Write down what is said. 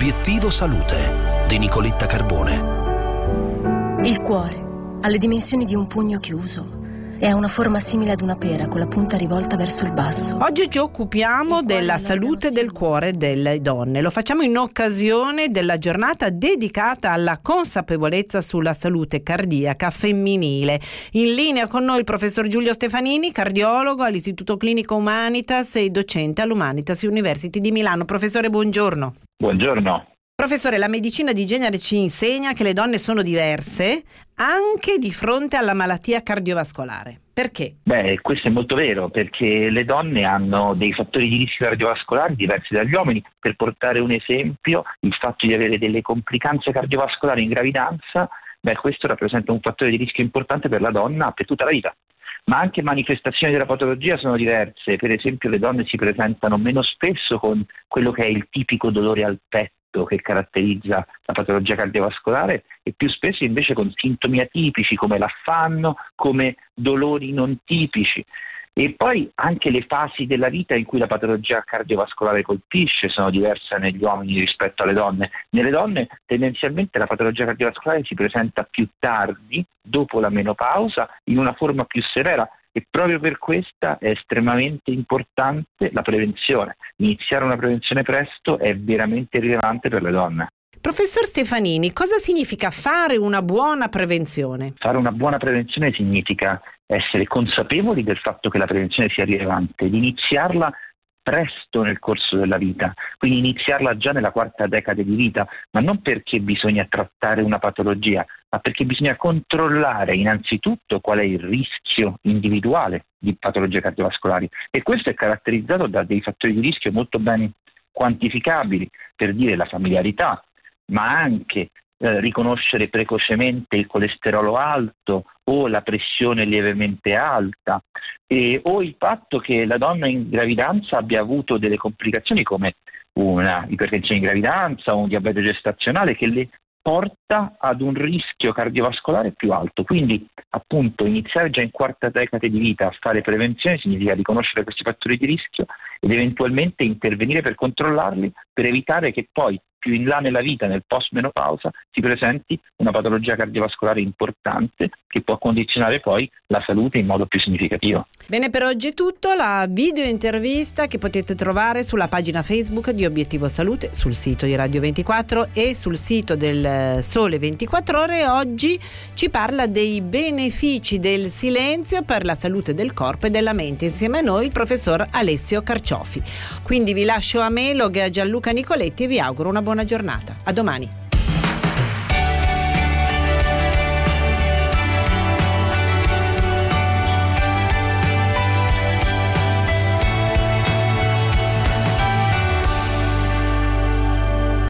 Obiettivo Salute di Nicoletta Carbone. Il cuore ha le dimensioni di un pugno chiuso e ha una forma simile ad una pera con la punta rivolta verso il basso. Oggi ci occupiamo della salute del cuore delle donne. Lo facciamo in occasione della giornata dedicata alla consapevolezza sulla salute cardiaca femminile. In linea con noi il professor Giulio Stefanini, cardiologo all'Istituto Clinico Humanitas e docente all'Humanitas University di Milano. Professore, buongiorno. Buongiorno. Professore, la medicina di genere ci insegna che le donne sono diverse anche di fronte alla malattia cardiovascolare. Perché? Beh, questo è molto vero, perché le donne hanno dei fattori di rischio cardiovascolari diversi dagli uomini. Per portare un esempio, il fatto di avere delle complicanze cardiovascolari in gravidanza, beh, questo rappresenta un fattore di rischio importante per la donna per tutta la vita ma anche manifestazioni della patologia sono diverse. Per esempio le donne si presentano meno spesso con quello che è il tipico dolore al petto che caratterizza la patologia cardiovascolare e più spesso invece con sintomi atipici come l'affanno, come dolori non tipici. E poi anche le fasi della vita in cui la patologia cardiovascolare colpisce sono diverse negli uomini rispetto alle donne. Nelle donne tendenzialmente la patologia cardiovascolare si presenta più tardi, dopo la menopausa, in una forma più severa, e proprio per questa è estremamente importante la prevenzione. Iniziare una prevenzione presto è veramente rilevante per le donne. Professor Stefanini, cosa significa fare una buona prevenzione? Fare una buona prevenzione significa essere consapevoli del fatto che la prevenzione sia rilevante, di iniziarla presto nel corso della vita, quindi iniziarla già nella quarta decade di vita, ma non perché bisogna trattare una patologia, ma perché bisogna controllare innanzitutto qual è il rischio individuale di patologie cardiovascolari. E questo è caratterizzato da dei fattori di rischio molto ben quantificabili, per dire la familiarità, ma anche eh, riconoscere precocemente il colesterolo alto o la pressione lievemente alta e, o il fatto che la donna in gravidanza abbia avuto delle complicazioni come una ipertensione in gravidanza o un diabete gestazionale che le porta ad un rischio cardiovascolare più alto. Quindi, appunto, iniziare già in quarta decade di vita a fare prevenzione significa riconoscere questi fattori di rischio ed eventualmente intervenire per controllarli per evitare che poi più in là nella vita, nel post menopausa, si presenti una patologia cardiovascolare importante che può condizionare poi la salute in modo più significativo. Bene, per oggi è tutto. La video intervista che potete trovare sulla pagina Facebook di Obiettivo Salute, sul sito di Radio 24 e sul sito del Sole 24 Ore. Oggi ci parla dei benefici del silenzio per la salute del corpo e della mente. Insieme a noi il professor Alessio Carciofi. Quindi vi lascio a Melog e a Gianluca Nicoletti e vi auguro una buona buona giornata. A domani.